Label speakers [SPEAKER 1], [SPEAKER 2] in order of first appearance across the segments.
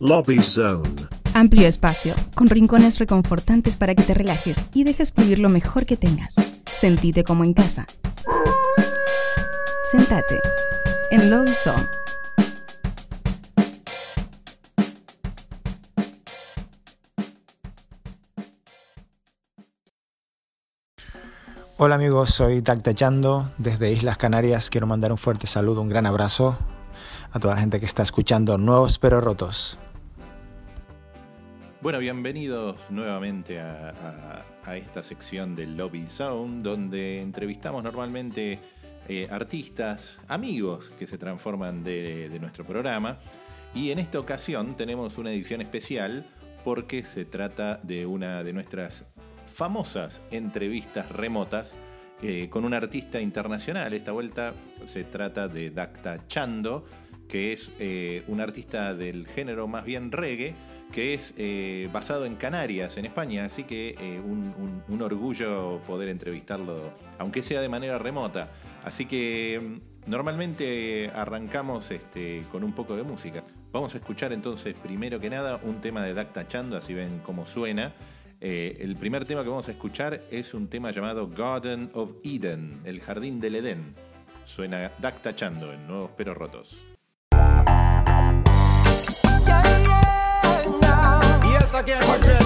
[SPEAKER 1] Lobby Zone.
[SPEAKER 2] Amplio espacio, con rincones reconfortantes para que te relajes y dejes fluir lo mejor que tengas. Sentite como en casa. Sentate en Lobby Zone.
[SPEAKER 3] Hola amigos, soy Tactachando desde Islas Canarias. Quiero mandar un fuerte saludo, un gran abrazo a toda la gente que está escuchando Nuevos pero Rotos.
[SPEAKER 4] Bueno, bienvenidos nuevamente a, esta sección del Lobby Zone, donde entrevistamos normalmente eh, artistas, amigos que se transforman de, de nuestro programa. Y en esta ocasión tenemos una edición especial porque se trata de una de nuestras famosas entrevistas remotas eh, con un artista internacional. Esta vuelta se trata de Dacta Chando, que es eh, un artista del género más bien reggae, que es eh, basado en Canarias, en España, así que eh, un, orgullo poder entrevistarlo, aunque sea de manera remota. Así que mm, normalmente arrancamos este, con un poco de música. Vamos a escuchar entonces, primero que nada, un tema de Dacta Chando, así ven cómo suena. Eh, el primer tema que vamos a escuchar es un tema llamado Garden of Eden, el jardín del Edén. Suena Dacta Chando en Nuevos Pero Rotos.
[SPEAKER 5] Again,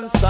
[SPEAKER 4] dance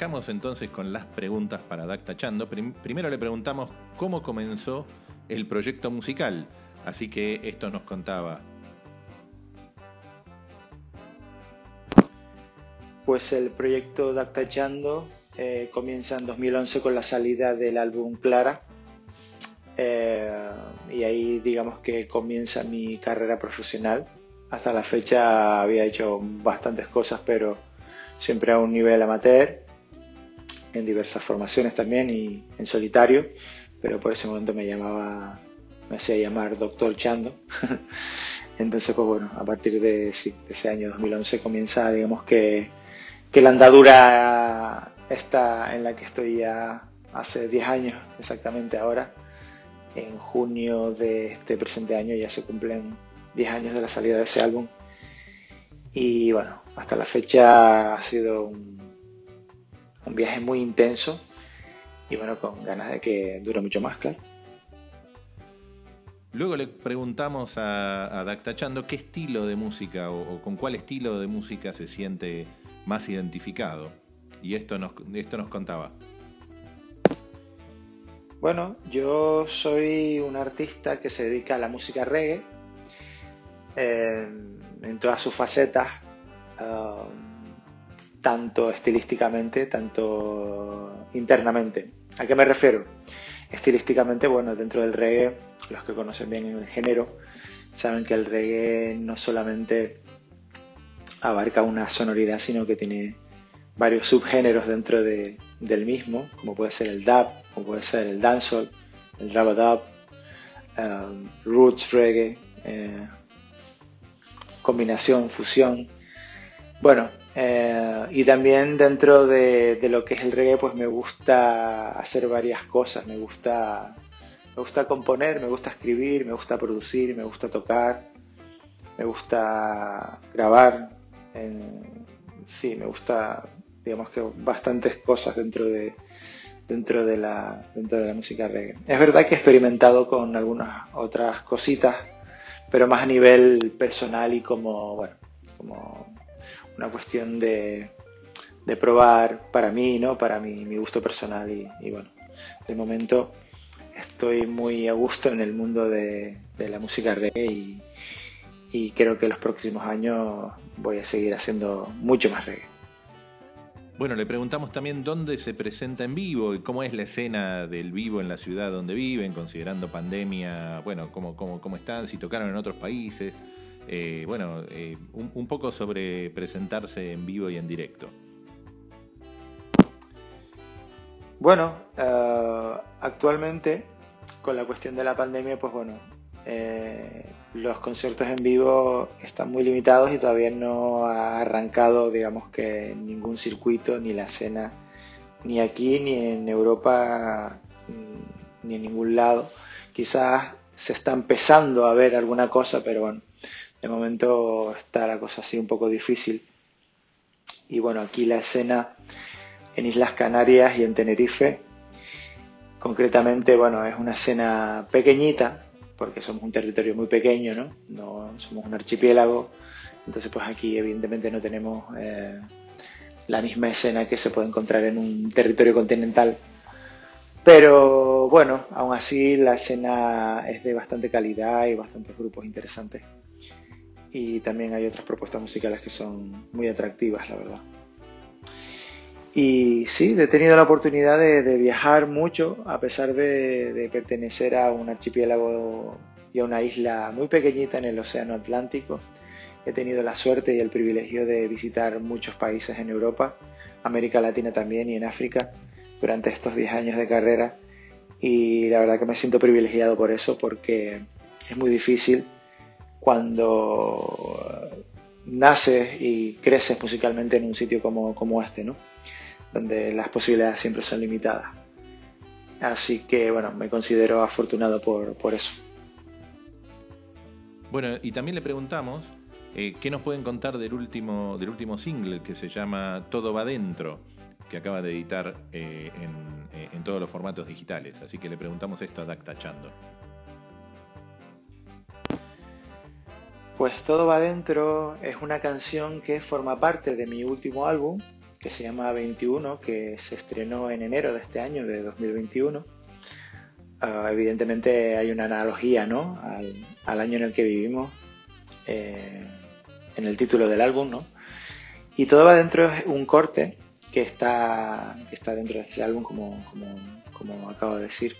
[SPEAKER 4] arrancamos entonces con las preguntas para Dacta Chando. Prim- primero le preguntamos cómo comenzó el proyecto musical. Así que esto nos contaba.
[SPEAKER 3] Pues el proyecto Dactachando eh, comienza en 2011 con la salida del álbum Clara. Eh, y ahí digamos que comienza mi carrera profesional. Hasta la fecha había hecho bastantes cosas, pero siempre a un nivel amateur, en diversas formaciones también y en solitario. Pero por ese momento me llamaba, me hacía llamar Doctor Chando. Entonces, pues bueno, a partir de, ese año 2011 comienza, digamos que que la andadura está en la que estoy ya hace 10 años exactamente ahora. En junio de este presente año ya se cumplen 10 años de la salida de ese álbum. Y bueno, hasta la fecha ha sido un, un viaje muy intenso y bueno, con ganas de que dure mucho más, claro.
[SPEAKER 4] Luego le preguntamos a, a Dacta Chando qué estilo de música o, o con cuál estilo de música se siente más identificado. Y esto nos, esto nos contaba.
[SPEAKER 3] Bueno, yo soy un artista que se dedica a la música reggae eh, en todas sus facetas, uh, tanto estilísticamente, tanto internamente. ¿A qué me refiero? Estilísticamente, bueno, dentro del reggae, los que conocen bien el género, saben que el reggae no solamente abarca una sonoridad, sino que tiene varios subgéneros dentro de, del mismo, como puede ser el dub, como puede ser el dancehall, el rabadub, um, roots reggae, eh, combinación, fusión. Bueno, eh, y también dentro de, lo que es el reggae, pues me gusta hacer varias cosas, me gusta, me gusta componer, me gusta escribir, me gusta producir, me gusta tocar, me gusta grabar, sí, me gusta, digamos que bastantes cosas dentro de, dentro de la, dentro de la música reggae. Es verdad que he experimentado con algunas otras cositas, pero más a nivel personal y como, bueno, como una cuestión de, de probar para mí, ¿no? Para mi, mi gusto personal y, bueno, de momento estoy muy a gusto en el mundo de, de la música reggae y, y creo que los próximos años voy a seguir haciendo mucho más reggae.
[SPEAKER 4] Bueno, le preguntamos también dónde se presenta en vivo y cómo es la escena del vivo en la ciudad donde viven, considerando pandemia, bueno, cómo, cómo, cómo están, si tocaron en otros países. Eh, bueno, eh, un, poco sobre presentarse en vivo y en directo.
[SPEAKER 3] Bueno, uh, actualmente con la cuestión de la pandemia, pues bueno, eh, los conciertos en vivo están muy limitados y todavía no ha arrancado, digamos que ningún circuito, ni la escena, ni aquí, ni en Europa, ni en ningún lado. Quizás se está empezando a ver alguna cosa, pero bueno, de momento está la cosa así un poco difícil. Y bueno, aquí la escena en Islas Canarias y en Tenerife, concretamente, bueno, es una escena pequeñita, porque somos un territorio muy pequeño, ¿no? no somos un archipiélago, entonces pues aquí evidentemente no tenemos eh, la misma escena que se puede encontrar en un territorio continental. Pero bueno, aún así la escena es de bastante calidad y bastantes grupos interesantes. Y también hay otras propuestas musicales que son muy atractivas, la verdad. Y sí, he tenido la oportunidad de, viajar mucho, a pesar de, de, pertenecer a un archipiélago y a una isla muy pequeñita en el Océano Atlántico. He tenido la suerte y el privilegio de visitar muchos países en Europa, América Latina también y en África durante estos 10 años de carrera. Y la verdad que me siento privilegiado por eso, porque es muy difícil cuando naces y creces musicalmente en un sitio como, este, ¿no? donde las posibilidades siempre son limitadas. Así que bueno, me considero afortunado por, por eso.
[SPEAKER 4] Bueno, y también le preguntamos eh, qué nos pueden contar del último, del último single que se llama Todo va dentro, que acaba de editar eh, en, eh, en, todos los formatos digitales. Así que le preguntamos esto a Dacta
[SPEAKER 3] Pues Todo va dentro es una canción que forma parte de mi último álbum, que se llama 21, que se estrenó en enero de este año, de 2021. Ah, evidentemente hay una analogía ¿no? al, año en el que vivimos eh, en el título del álbum, ¿no? Y todo va dentro de un corte que está, que está dentro de este álbum, como, como, como acabo de decir.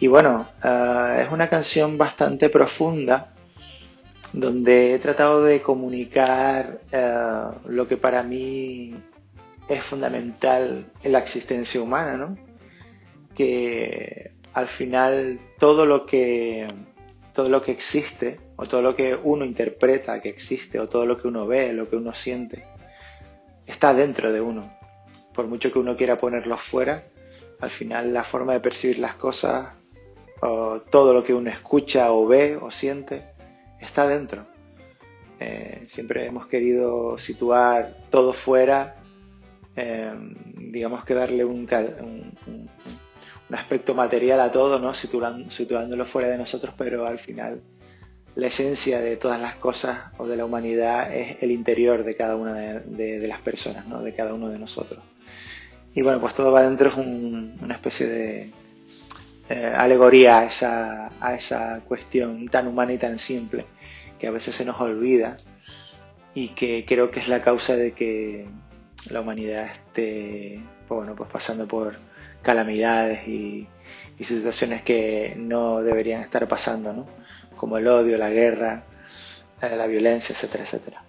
[SPEAKER 3] Y bueno, ah, es una canción bastante profunda donde he tratado de comunicar eh, lo que para mí es fundamental en la existencia humana, ¿no? Que al final todo lo que todo lo que existe o todo lo que uno interpreta que existe o todo lo que uno ve, lo que uno siente está dentro de uno. Por mucho que uno quiera ponerlo fuera, al final la forma de percibir las cosas o todo lo que uno escucha o ve o siente está dentro. Eh, siempre hemos querido situar todo fuera, eh, digamos que darle un, un- aspecto material a todo, ¿no? Situándolo fuera de nosotros, pero al final la esencia de todas las cosas o de la humanidad es el interior de cada una de, de- las personas, ¿no? De cada uno de nosotros. Y bueno, pues todo va dentro es un- una especie de eh, alegoría a esa, a esa cuestión tan humana y tan simple que a veces se nos olvida y que creo que es la causa de que la humanidad esté bueno, pues pasando por calamidades y, y situaciones que no deberían estar pasando, ¿no? como el odio, la guerra, la violencia, etcétera, etcétera.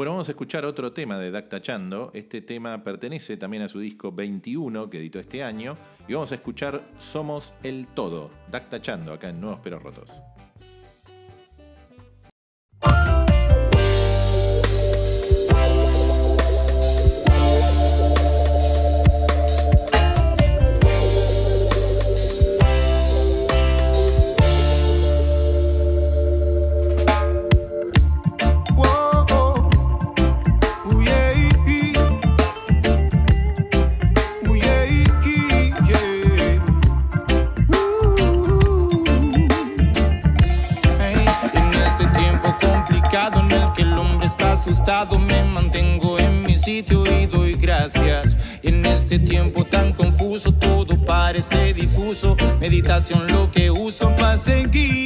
[SPEAKER 4] Bueno, vamos a escuchar otro tema de Dacta Chando. Este tema pertenece también a su disco 21 que editó este año. Y vamos a escuchar Somos el Todo, Dacta Chando, acá en Nuevos Pero Rotos.
[SPEAKER 6] Este tiempo tan confuso, todo parece difuso. Meditación lo que uso para seguir.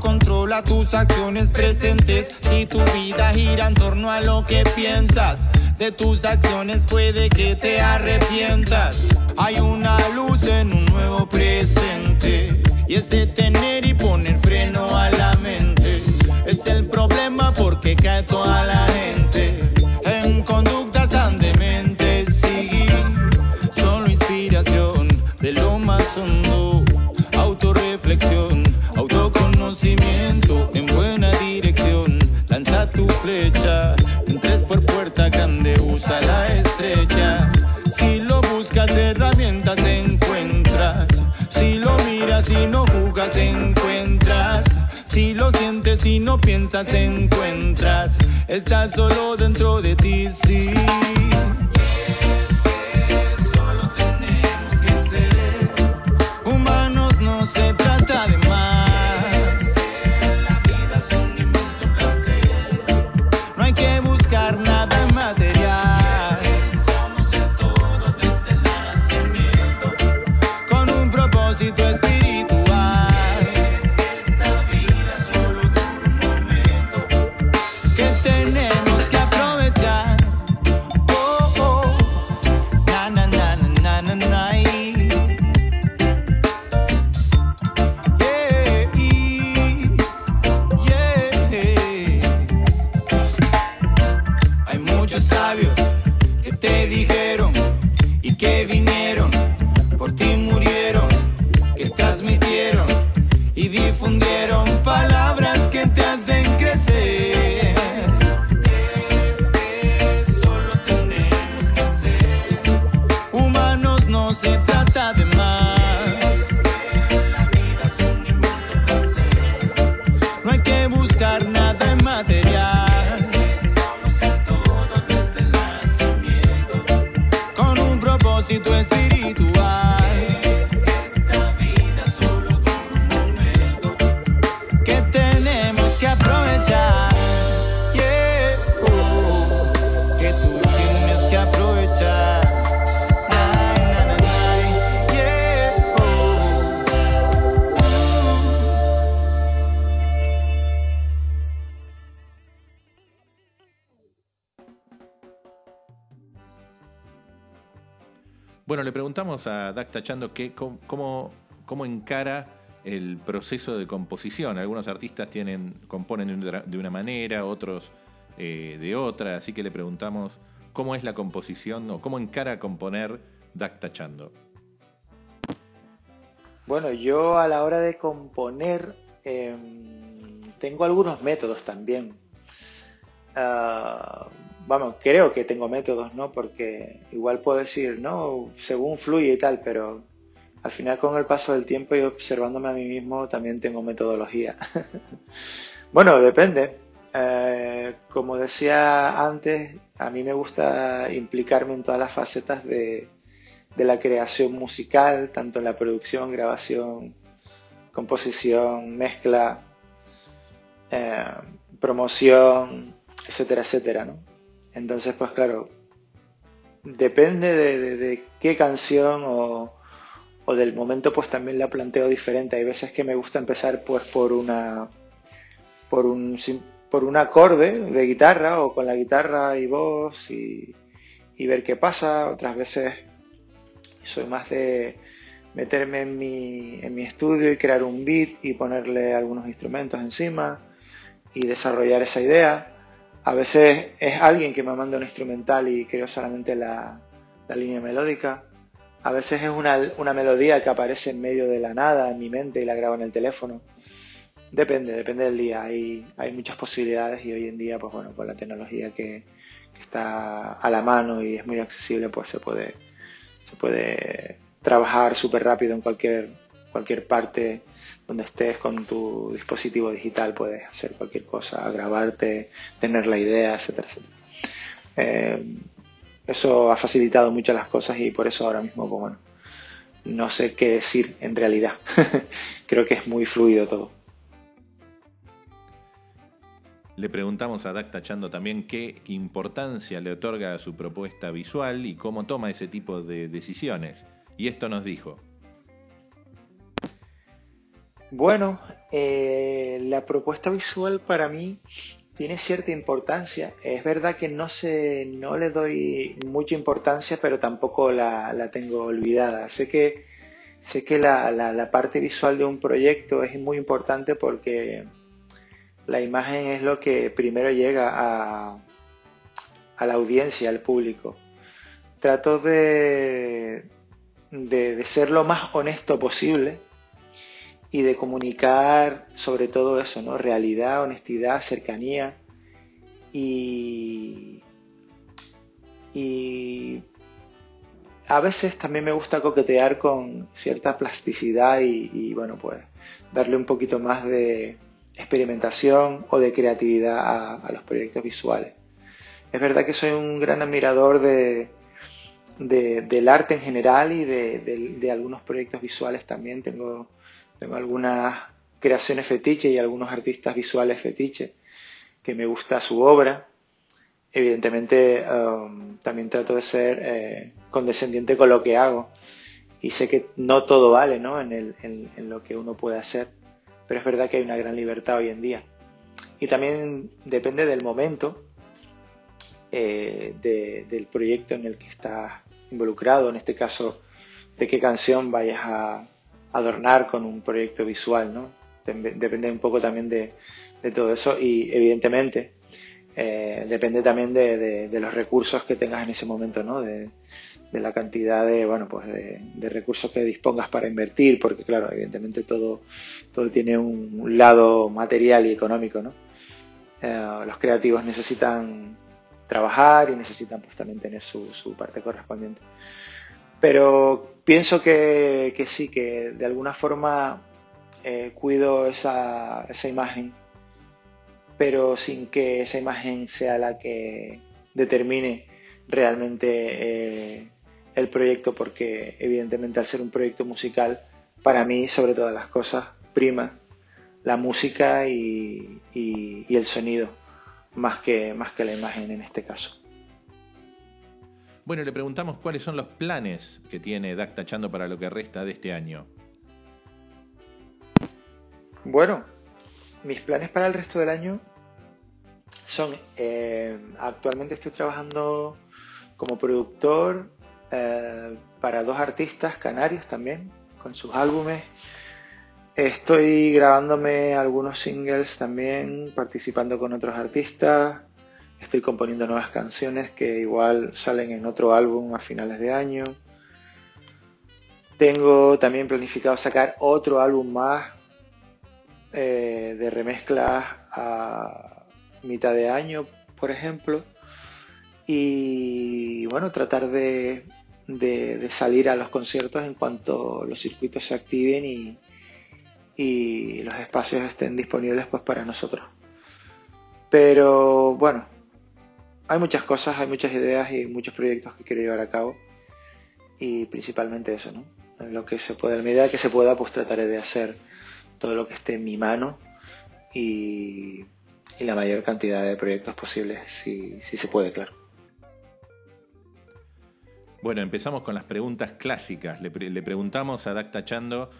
[SPEAKER 6] Controla tus acciones presentes. Si tu vida gira en torno a lo que piensas. De tus acciones puede que te arrepientas. Hay una luz en un nuevo presente. Y es detener y poner freno a la mente. Es el problema porque cae toda la gente. Si lo sientes y no piensas, encuentras. Estás solo dentro de ti, sí.
[SPEAKER 4] Bueno, le preguntamos a Dacta Chando que, cómo, cómo- encara el proceso de composición. Algunos artistas tienen, componen de una- manera, otros eh, de otra, así que le preguntamos cómo es la composición o cómo encara componer Dacta Chando.
[SPEAKER 3] Bueno, yo a la hora de componer em, tengo algunos métodos también. Ah, vamos, creo que tengo métodos, ¿no? Porque igual puedo decir, no, según fluye y tal, pero al final con el paso del tiempo y observándome a mí mismo también tengo metodología. bueno, depende. Eh, como decía antes, a mí me gusta implicarme en todas las facetas de, la creación musical, tanto en la producción, grabación, composición, mezcla, eh, promoción, etcétera, etcétera, ¿no? Entonces, pues claro, depende de, qué canción o, del momento, pues también la planteo diferente. Hay veces que me gusta empezar pues por una por un por un acorde de guitarra o con la guitarra y voz y, y ver qué pasa. Otras veces soy más de meterme en mi, en mi estudio y crear un beat y ponerle algunos instrumentos encima y desarrollar esa idea. A veces es alguien que me manda un instrumental y creo solamente la, la línea melódica. A veces es una, una melodía que aparece en medio de la nada en mi mente y la grabo en el teléfono. Depende, depende del día. Hay, hay muchas posibilidades y hoy en día, pues bueno, con la tecnología que, que está a la mano y es muy accesible, pues se puede, se puede trabajar súper rápido en cualquier, cualquier parte donde estés con tu dispositivo digital, puedes hacer cualquier cosa, grabarte, tener la idea, etcétera, etcétera. Eh, eso ha facilitado mucho las cosas y por eso ahora mismo, pues bueno, no sé qué decir en realidad. Creo que es muy fluido todo.
[SPEAKER 4] Le preguntamos a Dacta Chando también qué importancia le otorga a su propuesta visual y cómo toma ese tipo de decisiones. Y esto nos dijo.
[SPEAKER 3] Bueno, eh, la propuesta visual para mí tiene cierta importancia. Es verdad que no sé, no le doy mucha importancia, pero tampoco la, la tengo olvidada. Sé que, sé que la, la- parte visual de un proyecto es muy importante porque la imagen es lo que primero llega a, a la audiencia, al público. Trato de, de ser lo más honesto posible y de comunicar sobre todo eso, ¿no? Realidad, honestidad, cercanía y, y a veces también me gusta coquetear con cierta plasticidad y, bueno, pues darle un poquito más de experimentación o de creatividad a, los proyectos visuales. Es verdad que soy un gran admirador de, de- del arte en general y de, de- de algunos proyectos visuales también. Tengo, tengo algunas creaciones fetiche y algunos artistas visuales fetiche que me gusta su obra. Evidentemente um, también trato de ser eh, condescendiente con lo que hago y sé que no todo vale ¿no? En, el- en- lo que uno puede hacer, pero es verdad que hay una gran libertad hoy en día. Y también depende del momento eh, de- del proyecto en el que estás involucrado, en este caso, de qué canción vayas a adornar con un proyecto visual, ¿no? Dep- Depende un poco también de, todo eso y evidentemente eh, depende también de, los recursos que tengas en ese momento, ¿no? De, la cantidad de, bueno, pues de, recursos que dispongas para invertir, porque claro, evidentemente todo, todo tiene un, lado material y económico, ¿no? Eh, los creativos necesitan trabajar y necesitan pues también tener su parte correspondiente. Pero pienso que, sí, que de alguna forma eh, cuido esa, imagen, pero sin que esa imagen sea la que determine realmente eh, el proyecto, porque evidentemente al ser un proyecto musical, para mí, sobre todas las cosas, prima la música y, el sonido, más que la imagen en este caso.
[SPEAKER 4] Bueno, le preguntamos cuáles son los planes que tiene DAC para lo que resta de este año.
[SPEAKER 3] Bueno, mis planes para el resto del año son, eh, actualmente estoy trabajando como productor eh, para dos artistas canarios también, con sus álbumes. Estoy grabándome algunos singles también, participando con otros artistas. Estoy componiendo nuevas canciones que igual salen en otro álbum a finales de año. Tengo también planificado sacar otro álbum más eh, de remezclas a mitad de año, por ejemplo. Y bueno, tratar de, de- de salir a los conciertos en cuanto los circuitos se activen y, y los espacios estén disponibles pues para nosotros. Pero bueno, hay muchas cosas, hay muchas ideas y muchos proyectos que quiero llevar a cabo. Y principalmente eso, ¿no? En lo que se pueda, la medida que se pueda, pues trataré de hacer todo lo que esté en mi mano y, la mayor cantidad de proyectos posibles, si, si se puede, claro.
[SPEAKER 4] Bueno, empezamos con las preguntas clásicas. Le, le preguntamos a DAC Tachando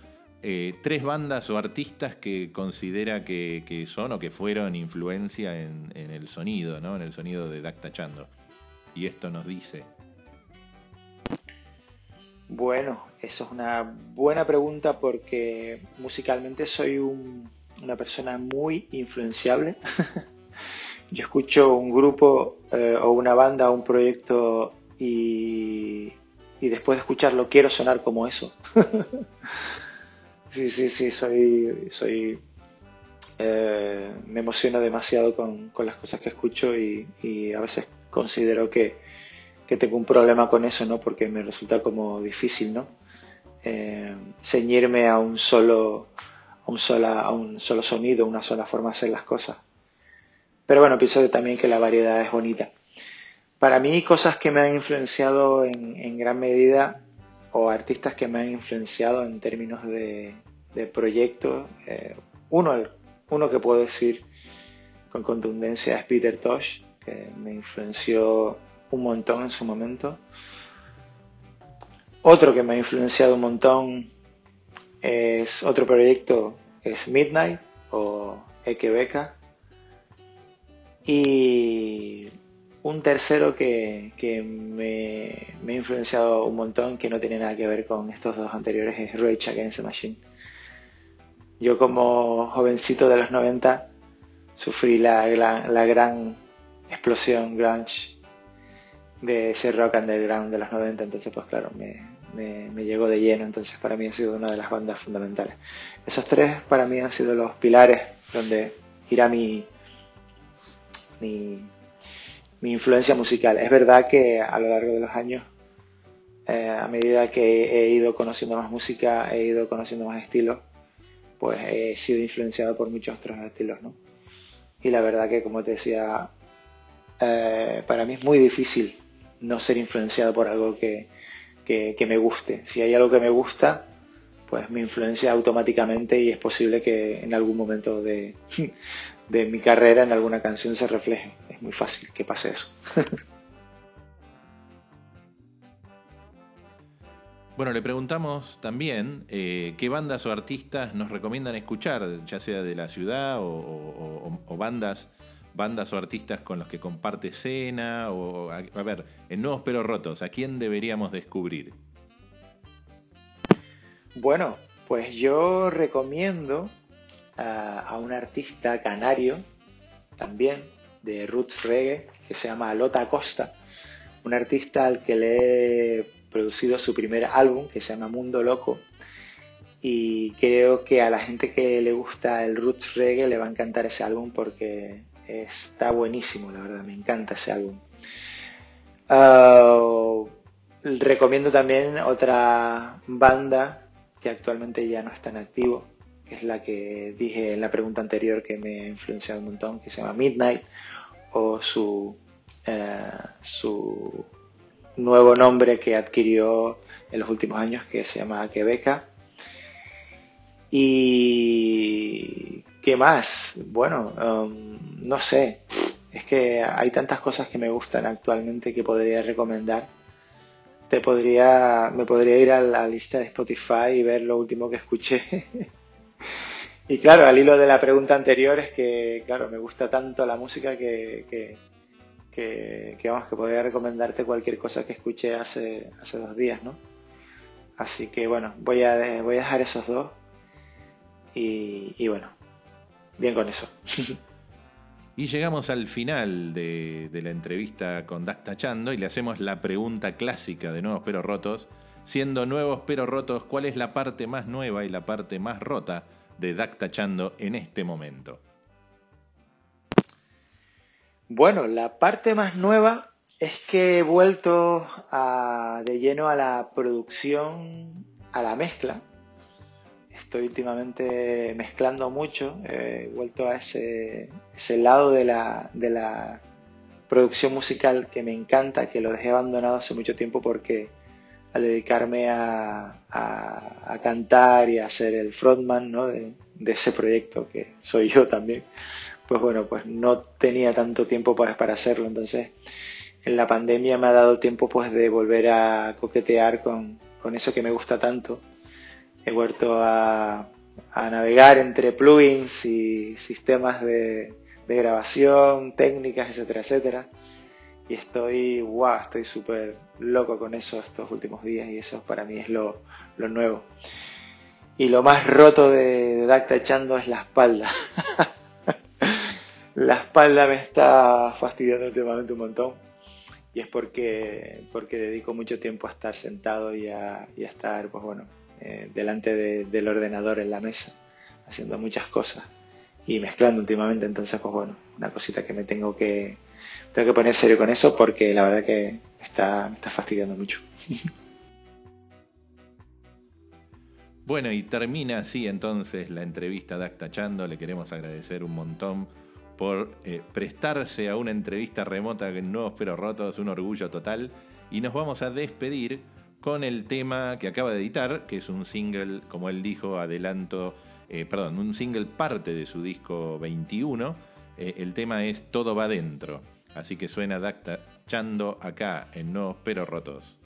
[SPEAKER 4] eh, tres bandas o artistas que considera que, son o que fueron influencia en, el sonido, ¿no? En el sonido de DAC Tachando. Y esto nos dice.
[SPEAKER 3] Bueno, eso es una buena pregunta porque musicalmente soy un- una persona muy influenciable. Yo escucho un grupo eh, o una banda o un proyecto y después de escucharlo quiero sonar como eso. sí, sí, sí, soy, soy eh, me emociono demasiado con, con las cosas que escucho y, y a veces considero que, que tengo un problema con eso, ¿no? Porque me resulta como difícil, ¿no? Eh, ceñirme a un solo, a un sola, a un solo sonido, una sola forma de hacer las cosas. Pero bueno, pienso también que la variedad es bonita. Para mí, cosas que me han influenciado en, en gran medida, o artistas que me han influenciado en términos de, de proyectos, eh, uno, uno que puedo decir con contundencia es Peter Tosh, que me influenció un montón en su momento. Otro que me ha influenciado un montón es otro proyecto, es Midnight o Ekebeka. Y un tercero que, que me, me ha influenciado un montón, que no tiene nada que ver con estos dos anteriores, es Rage Against the Machine. Yo como jovencito de los 90 sufrí la, la gran explosión grunge de ese rock underground de los 90, entonces pues claro, me, me, me llegó de lleno, entonces para mí ha sido una de las bandas fundamentales. Esos tres para mí han sido los pilares donde irá mi, mi, mi influencia musical. Es verdad que a lo largo de los años, eh, a medida que he ido conociendo más música, he ido conociendo más estilos, pues he sido influenciado por muchos otros estilos, ¿no? Y la verdad que, como te decía, eh, para mí es muy difícil no ser influenciado por algo que, que, que me guste. Si hay algo que me gusta, pues me influencia automáticamente y es posible que en algún momento de, de mi carrera, en alguna canción se refleje. Es muy fácil que pase eso.
[SPEAKER 4] Bueno, le preguntamos también eh, qué bandas o artistas nos recomiendan escuchar, ya sea de la ciudad o, o- o- o bandas, bandas o artistas con los que comparte escena, o a, a ver, en Nuevos Pero Rotos, ¿a quién deberíamos descubrir?
[SPEAKER 3] Bueno, pues yo recomiendo a, un artista canario también, de roots reggae que se llama Lota Costa, un artista al que le he producido su primer álbum que se llama Mundo Loco y creo que a la gente que le gusta el roots reggae le va a encantar ese álbum porque está buenísimo, la verdad, me encanta ese álbum. Uh, recomiendo también otra banda que actualmente ya no está en activo, es la que dije en la pregunta anterior que me ha influenciado un montón, que se llama Midnight, o su, eh, su nuevo nombre que adquirió en los últimos años, que se llama Quebeca. Y ¿qué más? Bueno, um, no sé. Es que hay tantas cosas que me gustan actualmente que podría recomendar. Te podría, me podría ir a la lista de Spotify y ver lo último que escuché. y claro, al hilo de la pregunta anterior es que, claro, me gusta tanto la música que, que, vamos, que podría recomendarte cualquier cosa que escuché hace, hace dos días, ¿no? Así que bueno, voy a, voy a dejar esos dos y, y bueno, bien con eso.
[SPEAKER 6] Y llegamos al final de, de la entrevista con Dac Tachando y le hacemos la pregunta clásica de Nuevos Pero Rotos. Siendo Nuevos Pero Rotos, ¿cuál es la parte más nueva y la parte más rota de Dac Tachando en este momento?
[SPEAKER 3] Bueno, la parte más nueva es que he vuelto de lleno a la producción, a la mezcla. Estoy últimamente mezclando mucho, he vuelto a ese, lado de la, de la producción musical que me encanta, que lo dejé abandonado hace mucho tiempo porque al dedicarme a, a- a cantar y a ser el frontman ¿no? de, de ese proyecto que soy yo también, pues bueno, pues no tenía tanto tiempo pues, para hacerlo. Entonces, en la pandemia me ha dado tiempo pues de volver a coquetear con, con eso que me gusta tanto. He vuelto a, a navegar entre plugins y sistemas de, de grabación, técnicas, etcétera, etcétera. Y estoy, wow, estoy súper loco con eso estos últimos días y eso para mí es lo, lo nuevo. Y lo más roto de, de Dacta echando es la espalda. la espalda me está fastidiando últimamente un montón. Y es porque, porque dedico mucho tiempo a estar sentado y a, y a estar, pues bueno, eh, delante de- del ordenador en la mesa, haciendo muchas cosas y mezclando últimamente. Entonces, pues bueno, una cosita que me tengo que, tengo que poner serio con eso porque la verdad que está, me está fastidiando mucho.
[SPEAKER 6] Bueno, y termina así entonces la entrevista de Actachando. Le queremos agradecer un montón por eh, prestarse a una entrevista remota en Nuevos Pero Rotos, un orgullo total. Y nos vamos a despedir con el tema que acaba de editar, que es un single, como él dijo, adelanto, eh, perdón, un single parte de su disco 21. Eh, el tema es Todo va dentro. Así que suena Dactachando acá en Nuevos Pero Rotos.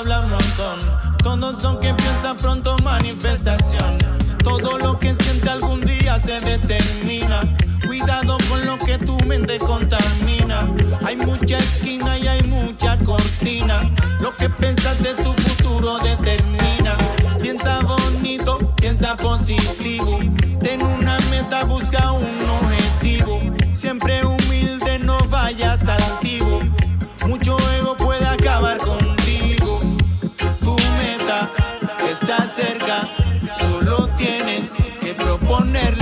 [SPEAKER 7] habla un
[SPEAKER 6] montón. Todos son que piensa pronto manifestación. Todo lo que siente algún día se determina. Cuidado con lo que tu mente contamina. Hay mucha esquina y hay mucha cortina. Lo que piensas de tu futuro determina. Piensa bonito, piensa positivo poner